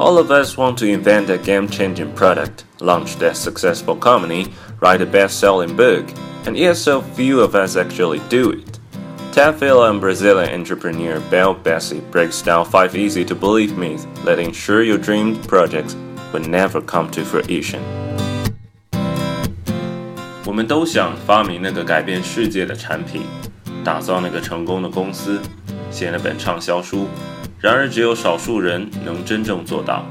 All of us want to invent a game changing product, launch that successful company, write a best selling book, and yet so few of us actually do it. Ted and Brazilian entrepreneur Bel Pesce breaks down five easy to believe myths that ensure your dream projects will never come to fruition. 我们都想发明那个改变世界的产品，打造那个成功的公司，写那本畅销书。然而，只有少数人能真正做到。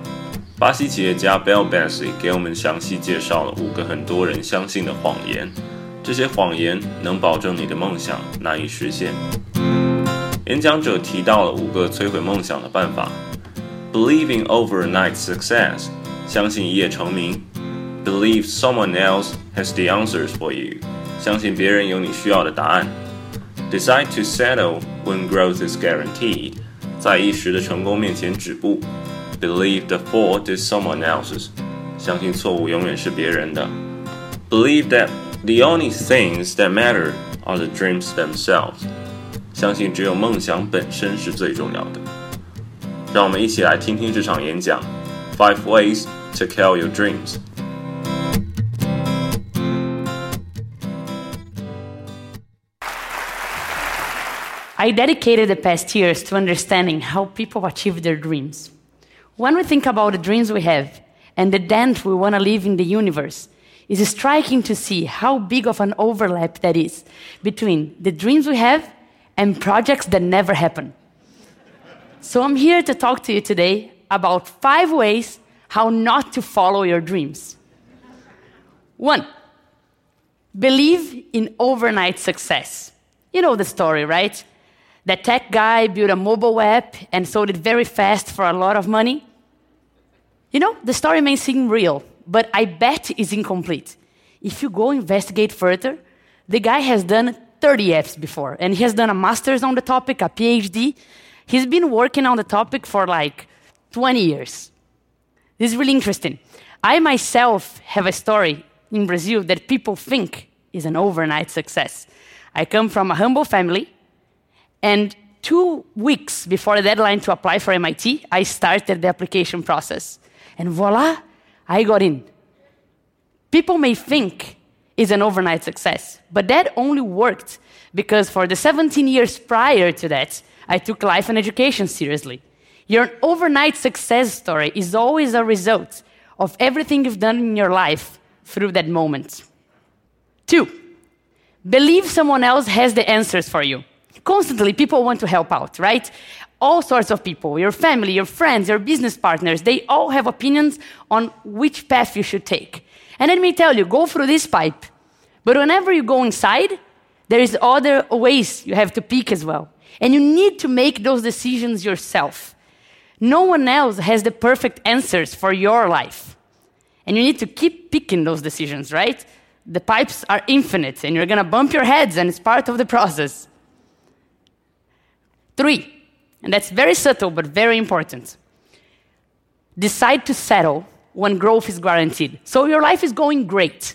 巴西企业家 Bell Bessie 给我们详细介绍了五个很多人相信的谎言，这些谎言能保证你的梦想难以实现。演讲者提到了五个摧毁梦想的办法：Believe in overnight success，相信一夜成名；Believe someone else has the answers for you，相信别人有你需要的答案；Decide to settle when growth is guaranteed。在一时的成功面前止步，believe the fault is someone else's，相信错误永远是别人的；believe that the only things that matter are the dreams themselves，相信只有梦想本身是最重要的。让我们一起来听听这场演讲：Five ways to kill your dreams。 I dedicated the past years to understanding how people achieve their dreams. When we think about the dreams we have and the dent we want to leave in the universe, it's striking to see how big of an overlap that is between the dreams we have and projects that never happen. so I'm here to talk to you today about five ways how not to follow your dreams. One, believe in overnight success. You know the story, right? That tech guy built a mobile app and sold it very fast for a lot of money. You know, the story may seem real, but I bet it's incomplete. If you go investigate further, the guy has done 30 apps before, and he has done a master's on the topic, a PhD. He's been working on the topic for like 20 years. This is really interesting. I myself have a story in Brazil that people think is an overnight success. I come from a humble family and two weeks before the deadline to apply for MIT, I started the application process. And voila, I got in. People may think it's an overnight success, but that only worked because for the 17 years prior to that, I took life and education seriously. Your overnight success story is always a result of everything you've done in your life through that moment. Two, believe someone else has the answers for you constantly people want to help out, right? All sorts of people, your family, your friends, your business partners, they all have opinions on which path you should take. And let me tell you, go through this pipe. But whenever you go inside, there is other ways you have to pick as well. And you need to make those decisions yourself. No one else has the perfect answers for your life. And you need to keep picking those decisions, right? The pipes are infinite, and you're gonna bump your heads, and it's part of the process. Three, and that's very subtle but very important. Decide to settle when growth is guaranteed. So your life is going great.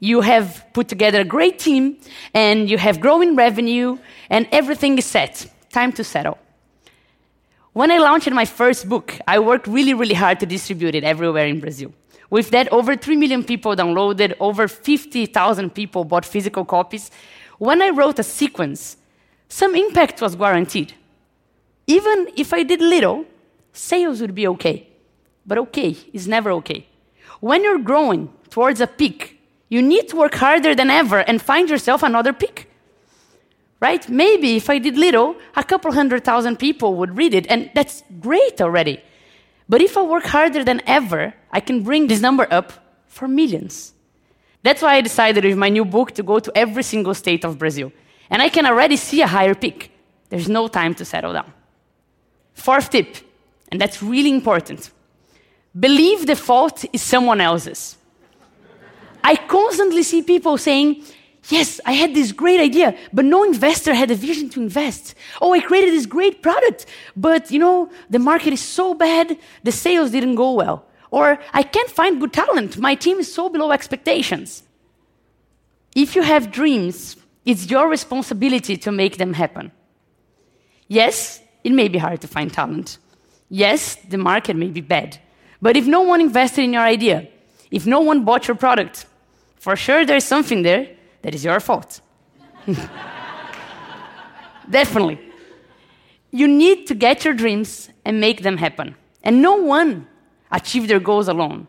You have put together a great team and you have growing revenue and everything is set. Time to settle. When I launched my first book, I worked really, really hard to distribute it everywhere in Brazil. With that, over 3 million people downloaded, over 50,000 people bought physical copies. When I wrote a sequence, some impact was guaranteed. Even if I did little, sales would be okay. But okay is never okay. When you're growing towards a peak, you need to work harder than ever and find yourself another peak. Right? Maybe if I did little, a couple hundred thousand people would read it, and that's great already. But if I work harder than ever, I can bring this number up for millions. That's why I decided with my new book to go to every single state of Brazil. And I can already see a higher peak. There's no time to settle down. Fourth tip, and that's really important believe the fault is someone else's. I constantly see people saying, Yes, I had this great idea, but no investor had a vision to invest. Oh, I created this great product, but you know, the market is so bad, the sales didn't go well. Or I can't find good talent, my team is so below expectations. If you have dreams, it's your responsibility to make them happen. Yes, it may be hard to find talent. Yes, the market may be bad. But if no one invested in your idea, if no one bought your product, for sure there's something there that is your fault. Definitely. You need to get your dreams and make them happen. And no one achieved their goals alone.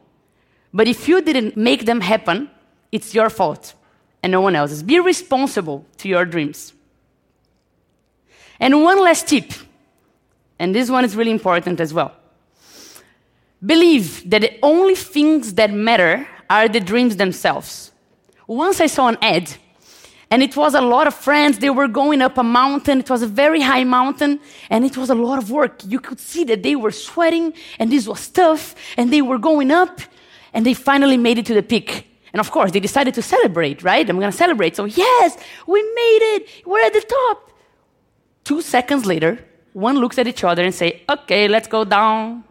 But if you didn't make them happen, it's your fault and no one else's. Be responsible to your dreams. And one last tip, and this one is really important as well. Believe that the only things that matter are the dreams themselves. Once I saw an ad, and it was a lot of friends. They were going up a mountain. It was a very high mountain, and it was a lot of work. You could see that they were sweating, and this was tough, and they were going up, and they finally made it to the peak. And of course, they decided to celebrate, right? I'm going to celebrate. So, yes, we made it. We're at the top. Two seconds later, one looks at each other and say, "Okay, let's go down."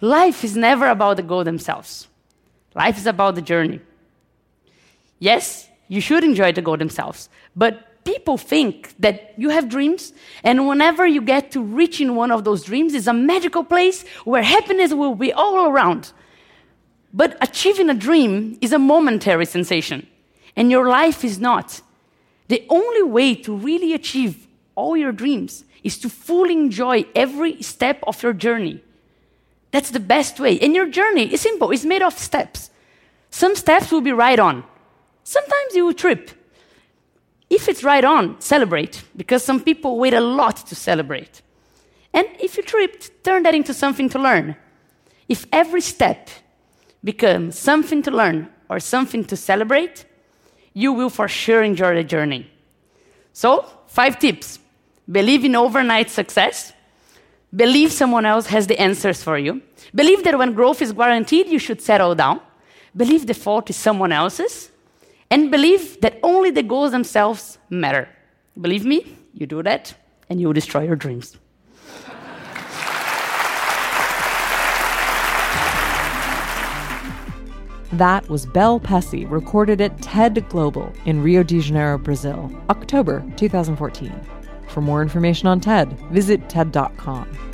Life is never about the goal themselves. Life is about the journey. Yes, you should enjoy the goal themselves, but people think that you have dreams, and whenever you get to reaching one of those dreams, is a magical place where happiness will be all around. But achieving a dream is a momentary sensation, and your life is not. The only way to really achieve all your dreams is to fully enjoy every step of your journey. That's the best way. And your journey is simple, it's made of steps. Some steps will be right on, sometimes you will trip. If it's right on, celebrate, because some people wait a lot to celebrate. And if you tripped, turn that into something to learn. If every step becomes something to learn or something to celebrate, you will for sure enjoy the journey. So, five tips believe in overnight success, believe someone else has the answers for you, believe that when growth is guaranteed, you should settle down, believe the fault is someone else's, and believe that only the goals themselves matter. Believe me, you do that, and you will destroy your dreams. That was Bel Pesce, recorded at TED Global in Rio de Janeiro, Brazil, October 2014. For more information on TED, visit TED.com.